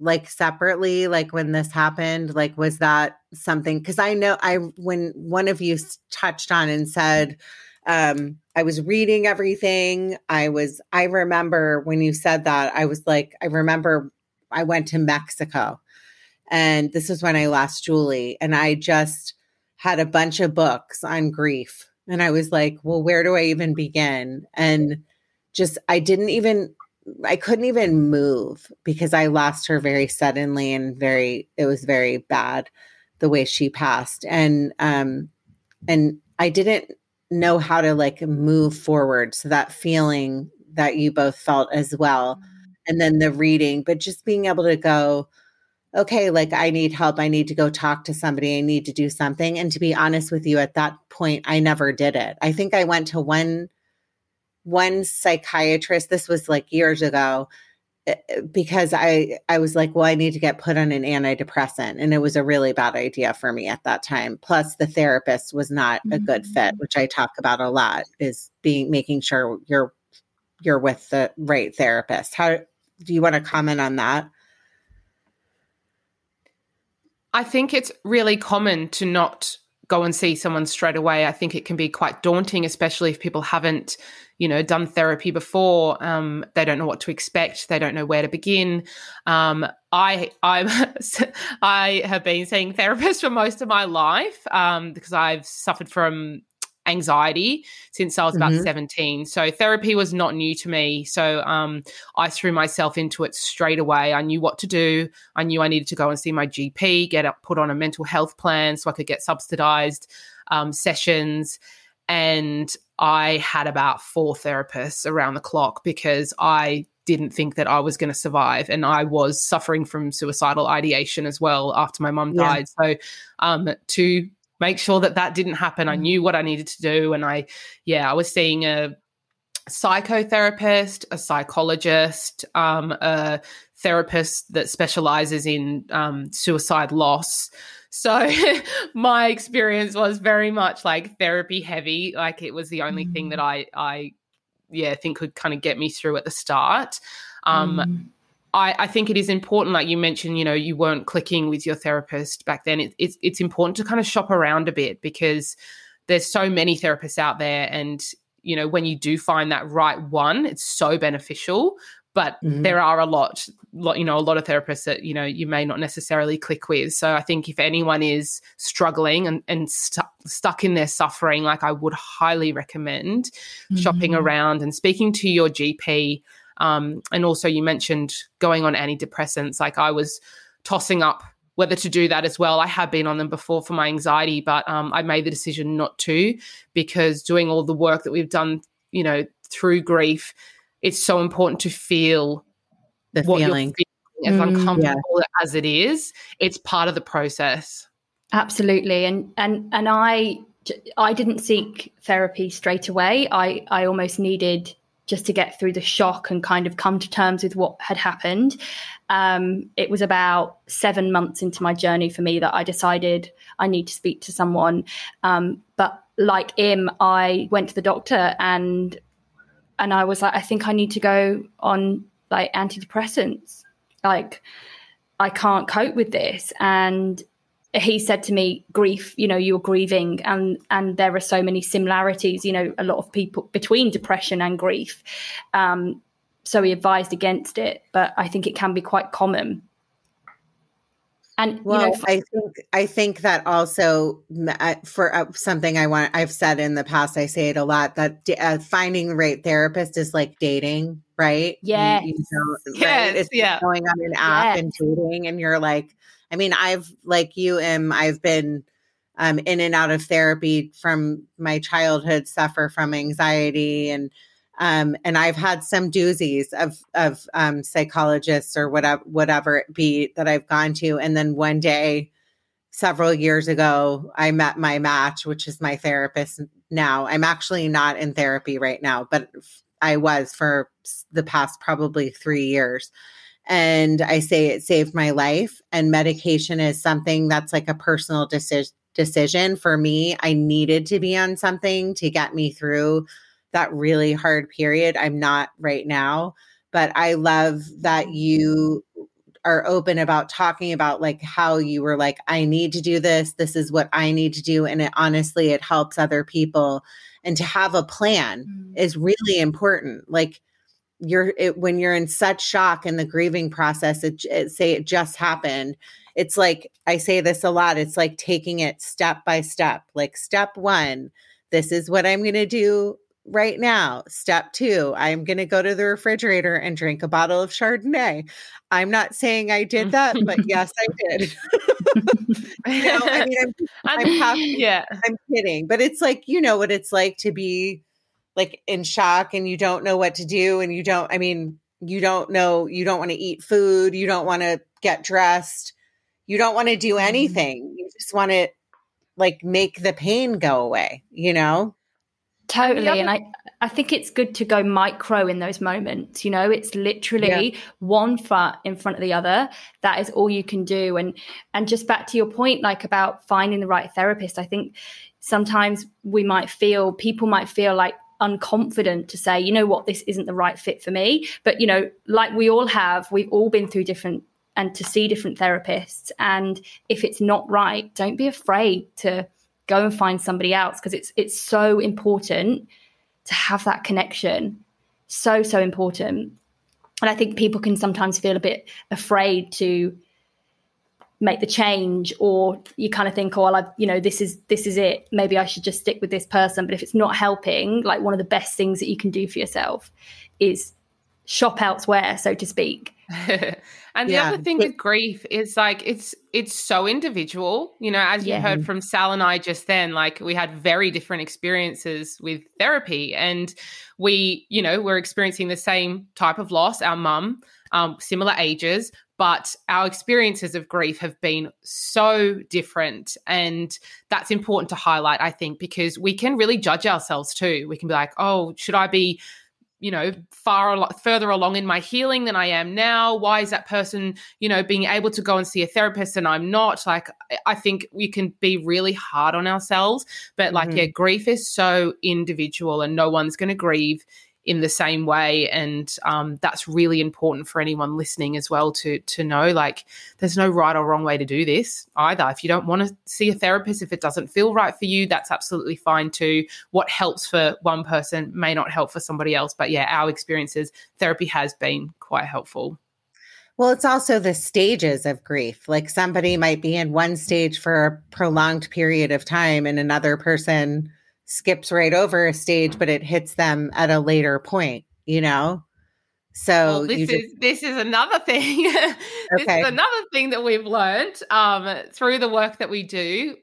Like separately like when this happened like was that something because i know i when one of you touched on and said um i was reading everything. I was i remember when you said that i was like i remember i went to mexico and this was when i lost julie and i just had a bunch of books on grief and i was like well where do i even begin? And just i didn't even I couldn't even move because I lost her very suddenly and very it was very bad the way she passed. And um and I didn't know how to like move forward. So that feeling that you both felt as well. And then the reading but just being able to go okay like I need help. I need to go talk to somebody. I need to do something. And to be honest with you at that point I never did it. I think I went to one one psychiatrist, this was like years ago, eh, eh, because I I was like, well, I need to get put on an antidepressant, and it was a really bad idea for me at that time. Plus, the therapist was not a good fit, Mm. which I talk about a lot. Is being making sure you're you're with the right therapist. How do you want to comment on that? I think it's really common to not go and see someone straight away. I think it can be quite daunting, especially if people haven't, you know, done therapy before. Um, they don't know what to expect. They don't know where to begin. Um, I I'm I have been seeing therapists for most of my life um, because I've suffered from anxiety since I was about Mhm. 17. So therapy was not new to me. So um, I threw myself into it straight away. I knew what to do. I knew I needed to go and see my GP, get up, put on a mental health plan so I could get subsidized um, sessions. And I had about four therapists around the clock because I didn't think that I was going to survive. And I was suffering from suicidal ideation as well after my mum Yeah. died. So um, to make sure that that didn't happen, I knew what I needed to do. And I, yeah, I was seeing a psychotherapist, a psychologist, um, a therapist that specializes in um, suicide loss. So my experience was very much like therapy heavy. Like it was the only thing that I, I, yeah, think could kind of get me through at the start. Um, Mm. I, I think it is important, like you mentioned, you know, you weren't clicking with your therapist back then. It, it's it's important to kind of shop around a bit because there's so many therapists out there, and you know, when you do find that right one, it's so beneficial. But Mhm. there are a lot, lot, you know, a lot of therapists that you know you may not necessarily click with. So I think if anyone is struggling and and stuck stuck in their suffering, like I would highly recommend shopping Mhm. around and speaking to your GP. Um, and also, you mentioned going on antidepressants. Like I was tossing up whether to do that as well. I have been on them before for my anxiety, but um, I made the decision not to because doing all the work that we've done, you know, through grief, it's so important to feel The what feeling. you're feeling, as Mm, uncomfortable as it is. It's part of the process. Absolutely, and and and I I didn't seek therapy straight away. I I almost needed just to get through the shock and kind of come to terms with what had happened. Um, it was about seven months into my journey for me that I decided I need to speak to someone. Um, but like him, I went to the doctor and and I was like, I think I need to go on like antidepressants. Like I can't cope with this. And he said to me, grief, you know, you're grieving and and there are so many similarities, you know, a lot of people between depression and grief. Um, so he advised against it, but I think it can be quite common. And Well, you know, I think I think that also uh, for uh, something I want I've said in the past I say it a lot that d- uh, finding the right therapist is like dating, right? You- Yes. you don't- right? It's yeah. going on an app Yes. and dating, and you're like, I mean, I've like you, am I've been um, in and out of therapy from my childhood, suffer from anxiety and um, and I've had some doozies of of um, psychologists or whatever whatever it be that I've gone to, and then one day, several years ago, I met my match, which is my therapist now. I'm actually not in therapy right now, but I was for the past probably three years. And I say it saved my life. And medication is something that's like a personal decision decision for me. I needed to be on something to get me through that really hard period. I'm not right now, but I love that you are open about talking about like how you were like I need to do this. This is what I need to do and it honestly it helps other people and to have a plan Mm. is really important. Like you're it, when you're in such shock in the grieving process it, it say it just happened it's like i say this a lot it's like taking it step by step like step 1 this is what i'm going to do right now. Step 2 i'm going to go to the refrigerator and drink a bottle of chardonnay. I'm not saying i did that but yes i did. You know i mean i'm And- I'm happy- yeah. I'm kidding, but it's like you know what it's like to be like in shock and you don't know what to do and you don't I mean, you don't know you don't want to eat food, you don't want to get dressed. You don't want to do mm-hmm. anything. You just want to like make the pain go away, you know? totally other- and i I think it's good to go micro in those moments. You know, it's literally yeah. one foot in front of the other. That is all you can do. And and just back to your point, like about finding the right therapist. I think sometimes we might feel people might feel like unconfident to say, you know what, this isn't the right fit for me. But you know, like we all have, we've all been through different and to see different therapists. And if it's not right, don't be afraid to go and find somebody else because it's it's so important to have that connection. So, so important. And I think people can sometimes feel a bit afraid to make the change or you kind of think oh well i you know this is this is it. Maybe i should just stick with this person. But if it's not helping like one of the best things that you can do for yourself is shop elsewhere so to speak. And the yeah. other thing with grief is like it's it's so individual. You know as yeah. you heard from sal and i just then like we had very different experiences with therapy. And we you know we're experiencing the same type of loss our mum um, similar ages but our experiences of grief have been so different. And that's important to highlight i think because we can really judge ourselves too. We can be like oh should i be you know far further along in my healing than i am now? Why is that person you know being able to go and see a therapist and i'm not? Like i think we can be really hard on ourselves but like mm-hmm. yeah grief is so individual and no one's going to grieve in the same way. And um, that's really important for anyone listening as well to to know like there's no right or wrong way to do this either. If you don't want to see a therapist if it doesn't feel right for you that's absolutely fine too. What helps for one person may not help for somebody else. But yeah our experiences therapy has been quite helpful. Well, it's also the stages of grief. Like somebody might be in one stage for a prolonged period of time, and another person skips right over a stage, but it hits them at a later point, you know? So well, this is this is another thing. this okay. is another thing that we've learned um, through the work that we do.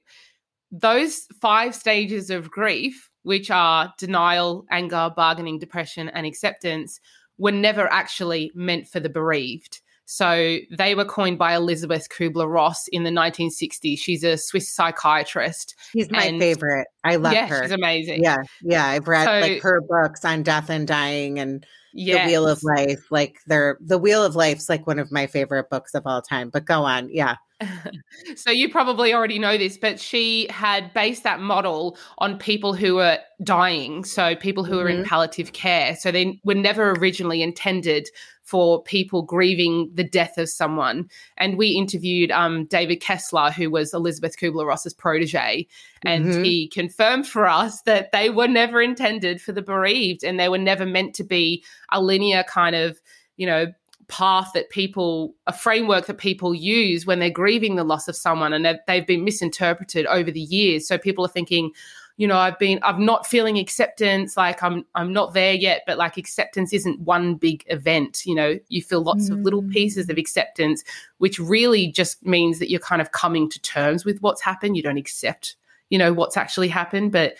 Those five stages of grief, which are denial, anger, bargaining, depression, and acceptance, were never actually meant for the bereaved. So they were coined by Elisabeth Kubler Ross in the 1960s. She's a Swiss psychiatrist. She's my and, favorite. I love yeah, her. She's amazing. Yeah, yeah. I've read so, like her books on death and dying and yes. the Wheel of Life. Like they're the Wheel of Life's like one of my favorite books of all time. But go on, yeah. so you probably already know this, but she had based that model on people who were dying, so people who mm-hmm. were in mm-hmm. palliative care. So they were never originally intended for people grieving the death of someone. And we interviewed um, David Kessler, who was Elisabeth Kubler Ross's protege, and mm-hmm. he confirmed for us that they were never intended for the bereaved and they were never meant to be a linear kind of, you know, path that people, a framework that people use when they're grieving the loss of someone, and that they've been misinterpreted over the years. So people are thinking, you know i've been i'm not feeling acceptance like i'm i'm not there yet but like acceptance isn't one big event you know you feel lots mm. of little pieces of mm. acceptance which really just means that you're kind of coming to terms with what's happened you don't accept you know what's actually happened but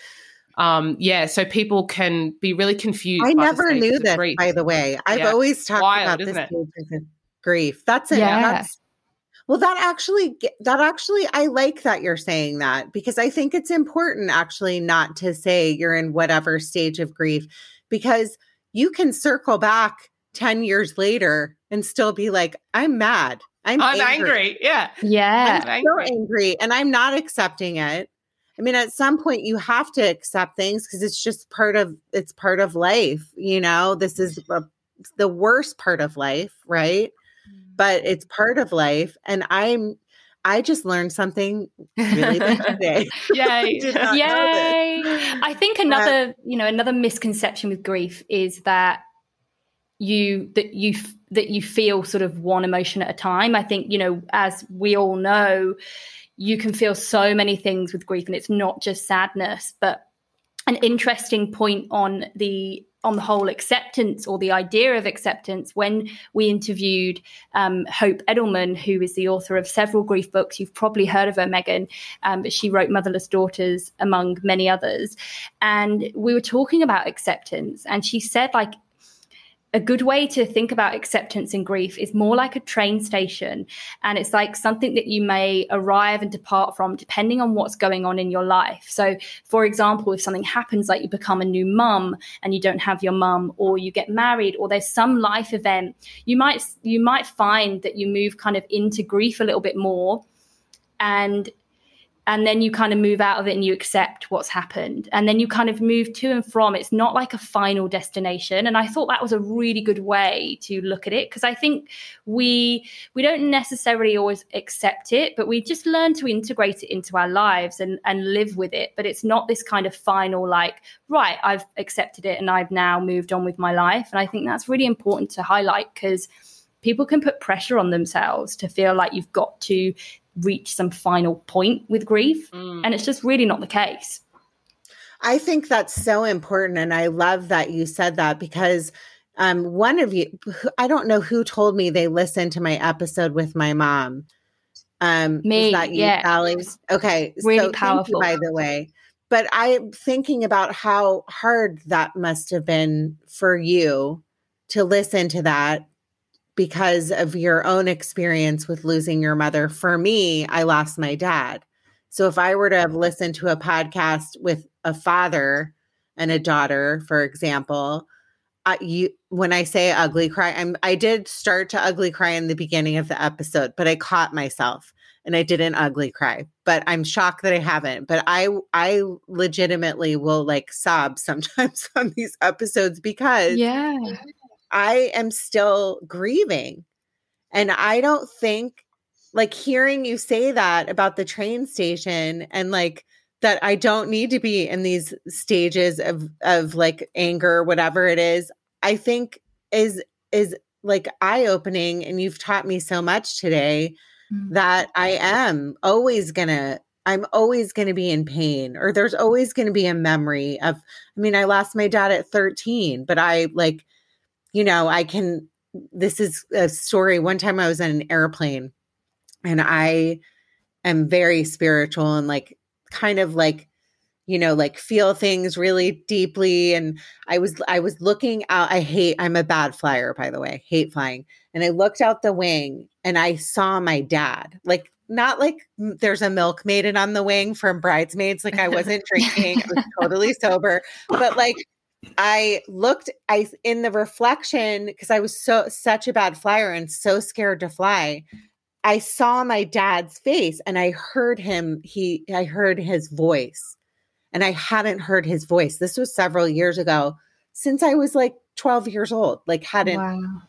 um yeah so people can be really confused i never knew this by the way i've yeah. always talked Wild, about this grief that's it yeah. that's well, that actually, that actually, I like that you're saying that because I think it's important actually not to say you're in whatever stage of grief because you can circle back 10 years later and still be like, I'm mad. I'm, I'm angry. angry. Yeah. Yeah. I'm so angry and I'm not accepting it. I mean, at some point you have to accept things because it's just part of it's part of life. You know, this is a, the worst part of life, right? but it's part of life. And I'm I just learned something really big today. Yay. Yay. I think another, you know, another misconception with grief is that you that you that you feel sort of one emotion at a time. I think, you know, as we all know, you can feel so many things with grief and it's not just sadness, but an interesting point on the on the whole acceptance or the idea of acceptance when we interviewed um, Hope Edelman, who is the author of several grief books. You've probably heard of her, Megan, um, but she wrote Motherless Daughters, among many others. And we were talking about acceptance, and she said, like, a good way to think about acceptance and grief is more like a train station. And it's like something that you may arrive and depart from depending on what's going on in your life. So, for example, if something happens, like you become a new mum and you don't have your mum, or you get married, or there's some life event, you might you might find that you move kind of into grief a little bit more. And and then you kind of move out of it and you accept what's happened. And then you kind of move to and from. It's not like a final destination. And i thought that was a really good way to look at it because i think we we don't necessarily always accept it but we just learn to integrate it into our lives and and live with it. But it's not this kind of final like right i've accepted it and i've now moved on with my life. And i think that's really important to highlight because people can put pressure on themselves to feel like you've got to reach some final point with grief. Mm. And it's just really not the case. I think that's so important. And I love that you said that because um, one of you, I don't know who told me they listened to my episode with my mom. Um, me, that you, yeah. Sally? Okay. Really so powerful. You, by the way. But I'm thinking about how hard that must have been for you to listen to that because of your own experience with losing your mother. For me, I lost my dad. So if I were to have listened to a podcast with a father and a daughter, for example, I, you when I say ugly cry, I'm I did start to ugly cry in the beginning of the episode, but I caught myself and I didn't ugly cry. But I'm shocked that I haven't. But I I legitimately will like sob sometimes on these episodes because yeah I am still grieving. And I don't think like hearing you say that about the train station and like that I don't need to be in these stages of of like anger whatever it is I think is is like eye opening and you've taught me so much today mm-hmm. that I am always going to I'm always going to be in pain or there's always going to be a memory of I mean I lost my dad at 13 but I like you know, I can, this is a story. One time I was in an airplane and I am very spiritual and like kind of like, you know, like feel things really deeply. And I was, I was looking out. I hate, I'm a bad flyer, by the way, hate flying. And I looked out the wing and I saw my dad, like not like there's a milkmaiden on the wing from bridesmaids like i wasn't drinking i was totally sober but like I looked I in the reflection because I was so such a bad flyer and so scared to fly. I saw my dad's face and I heard him he I heard his voice. And I hadn't heard his voice. This was several years ago since I was like 12 years old. Like hadn't wow.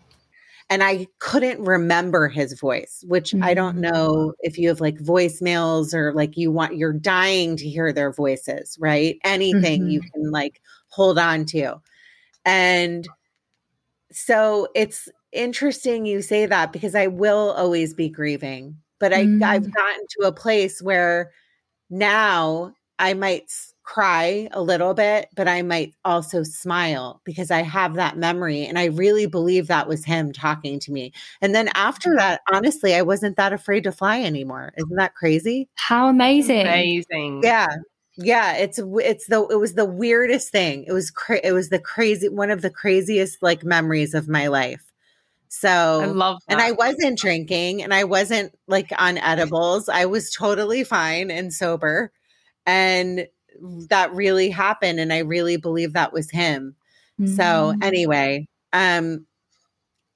and I couldn't remember his voice, which mm-hmm. I don't mm. know if you have like voicemails or like you want you're dying to hear their voices, right? Anything mm-hmm. you can like hold on to. And so it's interesting you say that because I will always be grieving, but I, mm. I've gotten to a place where now I might cry a little bit, but I might also smile because I have that memory. And I really believe that was him talking to me. And then after that, honestly, I wasn't that afraid to fly anymore. Isn't that crazy? How amazing. Amazing. Yeah yeah it's it's the it was the weirdest thing it was cra- it was the crazy one of the craziest like memories of my life so I love that. and I wasn't drinking and I wasn't like on edibles. I was totally fine and sober. And that really happened. And I really believe that was him. Mm-hmm. So anyway, um,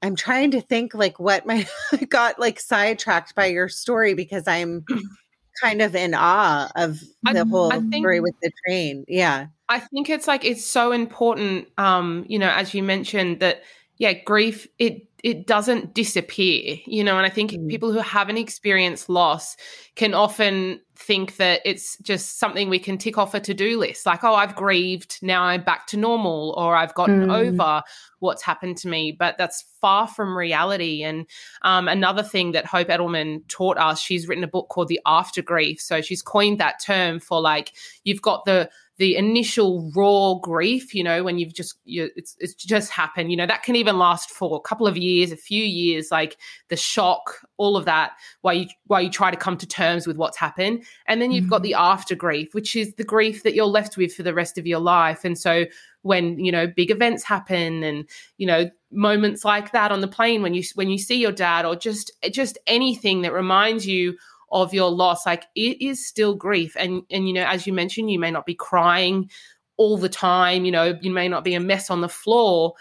I'm trying to think like what my got like sidetracked by your story because I'm kind of in awe of the I, whole I think, story with the train. Yeah. I think it's like it's so important um, you know, as you mentioned that yeah, grief it it doesn't disappear, you know, and I think mm. people who haven't experienced loss can often think that it's just something we can tick off a to-do list like oh I've grieved, now I'm back to normal or I've gotten mm. over what's happened to me, but that's far from reality and um, another thing that Hope Edelman taught us, she's written a book called The After Grief. So she's coined that term for like you've got the the initial raw grief, you know, when you've just you, it's it's just happened, you know, that can even last for a couple of years, a few years, like the shock, all of that, while you while you try to come to terms with what's happened, and then you've mm-hmm. got the after grief, which is the grief that you're left with for the rest of your life, and so when you know big events happen and you know moments like that on the plane when you when you see your dad or just just anything that reminds you of your loss like it is still grief. And and you know as you mentioned you may not be crying all the time you know you may not be a mess on the floor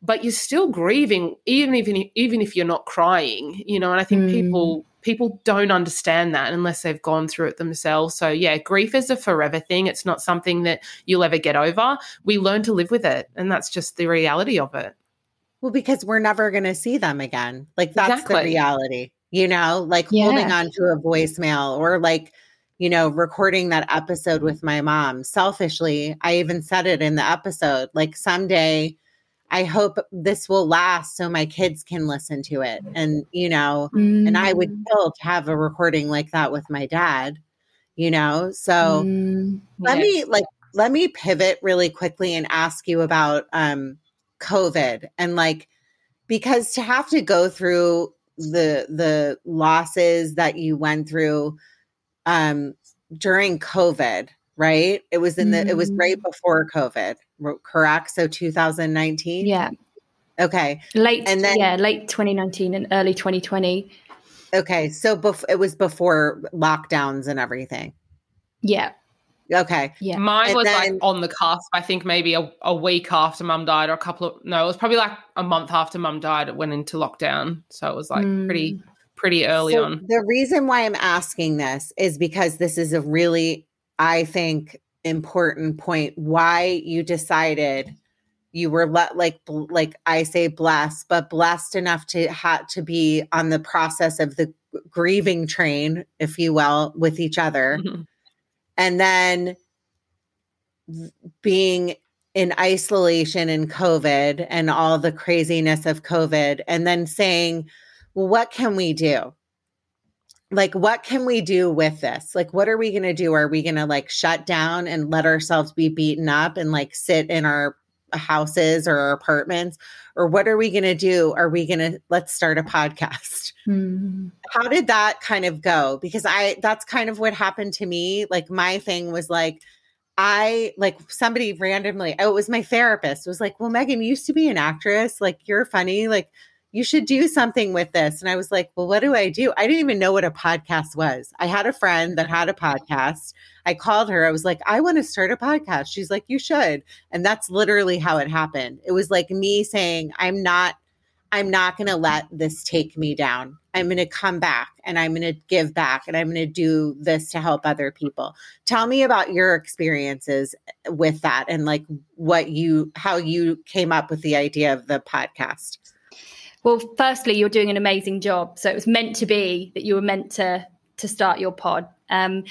but you're still grieving even even even if you're not crying you know and i think mm. people people don't understand that unless they've gone through it themselves. So yeah grief is a forever thing. It's not something that you'll ever get over. We learn to live with it and that's just the reality of it. Well because we're never going to see them again. Like that's exactly. the reality you know, like yeah. holding on to a voicemail or like, you know, recording that episode with my mom. Selfishly, I even said it in the episode like someday I hope this will last so my kids can listen to it. And, you know, mm. and I would mm. kill to have a recording like that with my dad, you know? So mm. let me like, let me pivot really quickly and ask you about um, COVID and like, because to have to go through the the losses that you went through um during covid right? It was in the mm-hmm. it was right mm-hmm. before covid correct? So 2019 yeah. Okay. Late and then yeah late 2019 and early 2020 okay so bef- it was before lockdowns and everything. Yeah Okay. Yeah. Mine and was then, like on the cusp. I think maybe a, a week after mum died, or a couple of no, it was probably like a month after mum died. It went into lockdown, so it was like mm. pretty pretty early so on. The reason why I'm asking this is because this is a really, I think, important point. Why you decided you were let like like I say blessed, but blessed enough to have to be on the process of the grieving train, if you will, with each other. Mm-hmm and then being in isolation in COVID and all the craziness of COVID, and then saying, well, what can we do? Like, what can we do with this? Like, what are we going to do? Are we going to like shut down and let ourselves be beaten up and like sit in our houses or apartments? Or what are we going to do? Are we going to let's start a podcast? Mm. How did that kind of go? Because I, that's kind of what happened to me. Like, my thing was like, I like somebody randomly, oh, it was my therapist was like, Well, Megan, you used to be an actress. Like, you're funny. Like, you should do something with this. And I was like, Well, what do I do? I didn't even know what a podcast was. I had a friend that had a podcast. I called her. I was like, I want to start a podcast. She's like, You should. And that's literally how it happened. It was like me saying, I'm not I'm not going to let this take me down. I'm going to come back and I'm going to give back and I'm going to do this to help other people. Tell me about your experiences with that and like what you, how you came up with the idea of the podcast. Well, firstly, you're doing an amazing job. So it was meant to be that you were meant to to start your pod. Um,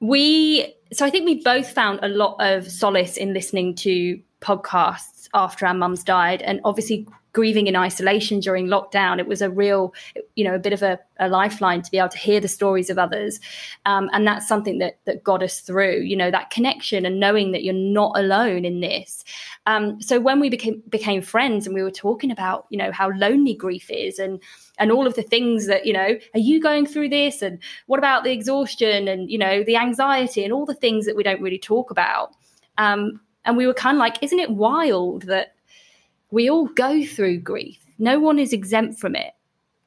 we, so I think we both found a lot of solace in listening to podcasts after our mums died, and obviously grieving in isolation during lockdown, it was a real, you know, a bit of a, a lifeline to be able to hear the stories of others. Um, and that's something that, that got us through, you know, that connection and knowing that you're not alone in this. Um, so when we became, became friends and we were talking about, you know, how lonely grief is and, and all of the things that, you know, are you going through this? And what about the exhaustion and, you know, the anxiety and all the things that we don't really talk about? Um, and we were kind of like, isn't it wild that we all go through grief. No one is exempt from it.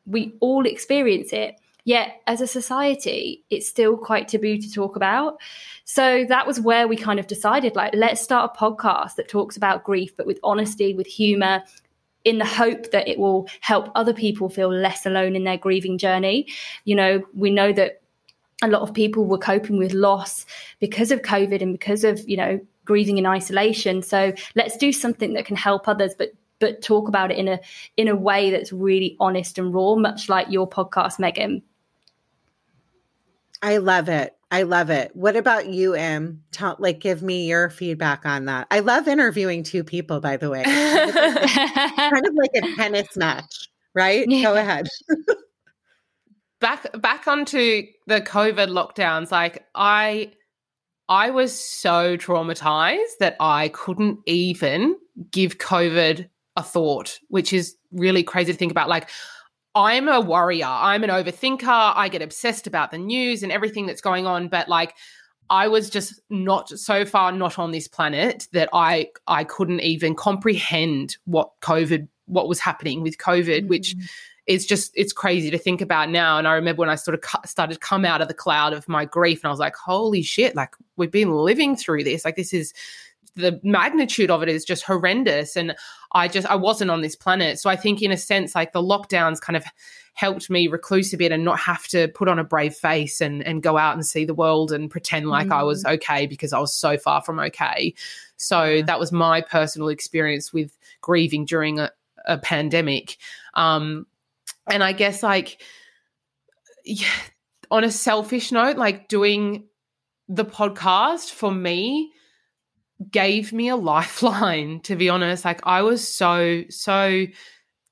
We all experience it. Yet, as a society, it's still quite taboo to talk about. So that was where we kind of decided like, let's start a podcast that talks about grief, but with honesty, with humor, in the hope that it will help other people feel less alone in their grieving journey. You know, we know that a lot of people were coping with loss because of COVID and because of, you know, grieving in isolation. So let's do something that can help others, but but talk about it in a in a way that's really honest and raw, much like your podcast, Megan. I love it. I love it. What about you, Em? Like, give me your feedback on that. I love interviewing two people, by the way. kind of like a tennis match, right? Yeah. Go ahead. back back onto the COVID lockdowns. Like, I I was so traumatized that I couldn't even give COVID a thought, which is really crazy to think about. Like, I'm a worrier, I'm an overthinker, I get obsessed about the news and everything that's going on, but like, I was just not so far not on this planet that I I couldn't even comprehend what COVID what was happening with COVID, mm-hmm. which is just it's crazy to think about now. And I remember when I sort of cu- started come out of the cloud of my grief, and I was like, "Holy shit! Like we've been living through this. Like this is the magnitude of it is just horrendous." And I just I wasn't on this planet, so I think in a sense, like the lockdowns kind of helped me recluse a bit and not have to put on a brave face and and go out and see the world and pretend like mm. I was mm. okay because I was so far from okay. So yeah. that was my personal experience with grieving during a, a pandemic. Um, and I guess like yeah, on a selfish note, like doing the podcast for me gave me a lifeline to be honest like i was so so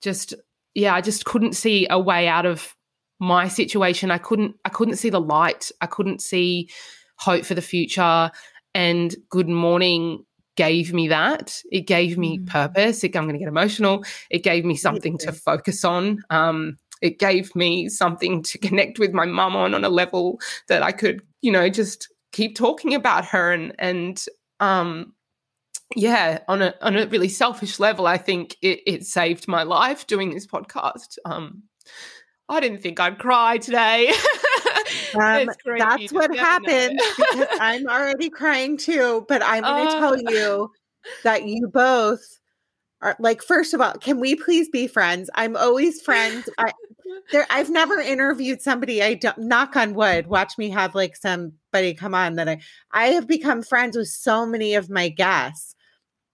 just yeah, I just couldn't see a way out of my situation. I couldn't I couldn't see the light. I couldn't see hope for the future. And good mourning gave me that. It gave me mm. purpose. It, I'm going to get emotional. It gave me something to focus on. Um, it gave me something to connect with my mum on on a level that I could, you know, just keep talking about her and and um yeah, on a on a really selfish level, I think it, it saved my life doing this podcast. Um, I didn't think I'd cry today. um, that's what happened because I'm already crying too. But I'm going to uh, tell you that you both are like. First of all, can we please be friends? I'm always friends. I, there, I've never interviewed somebody. I don't knock on wood. Watch me have like somebody come on that I. I have become friends with so many of my guests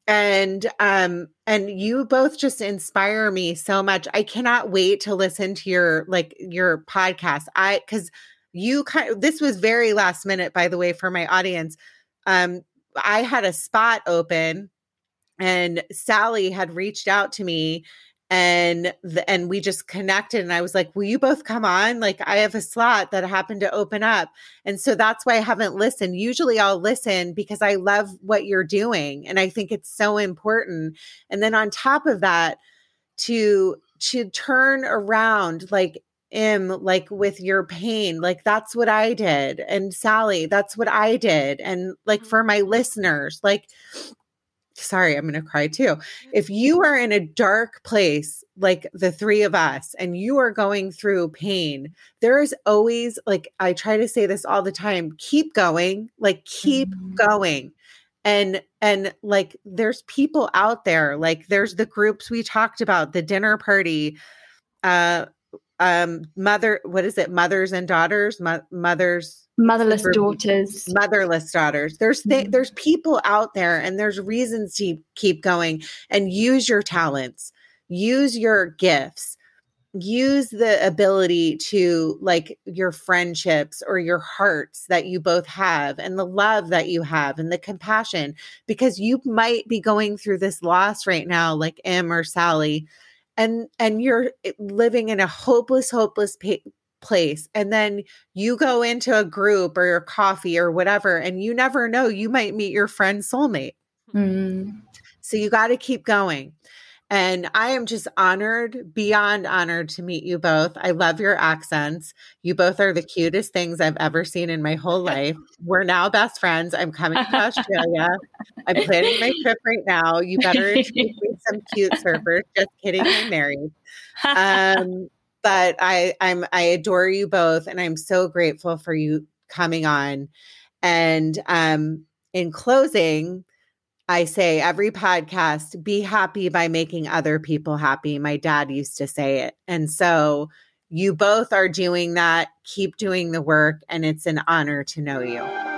and um and you both just inspire me so much i cannot wait to listen to your like your podcast i because you kind of this was very last minute by the way for my audience. Um i had a spot open and sally had reached out to me and the, and we just connected and i was like will you both come on? Like i have a slot that happened to open up. And so that's why i haven't listened. Usually i'll listen because i love what you're doing and i think it's so important. And then on top of that to to turn around like Im like with your pain like that's what i did and sally that's what i did and like for my listeners like sorry, I'm going to cry too. If you are in a dark place, like the three of us, and you are going through pain, there is always, like, I try to say this all the time keep going, like, keep mm-hmm. going. And, and like, there's people out there, like, there's the groups we talked about, the dinner party, uh, um, mother, what is it? Mothers and daughters, Mo- mothers, motherless daughters. Motherless daughters. There's th- mm-hmm. there's people out there and there's reasons to keep going and use your talents. Use your gifts. Use the ability to like your friendships or your hearts that you both have and the love that you have and the compassion because you might be going through this loss right now like Im or Sally and and you're eh, living in a hopeless hopeless pa- place and then you go into a group or your coffee or whatever and you never know you might meet your friend soulmate mm. so you got to keep going and I am just honored, beyond honored to meet you both. I love your accents. You both are the cutest things I've ever seen in my whole life. We're now best friends. I'm coming to Australia. I'm planning my trip right now. You better introduce me some cute surfers. Just kidding. I'm married. Um, but I I'm I adore you both and I'm so grateful for you coming on. And um in closing, I say every podcast, be happy by making other people happy. My dad used to say it. And so you both are doing that. Keep doing the work. And it's an honor to know you.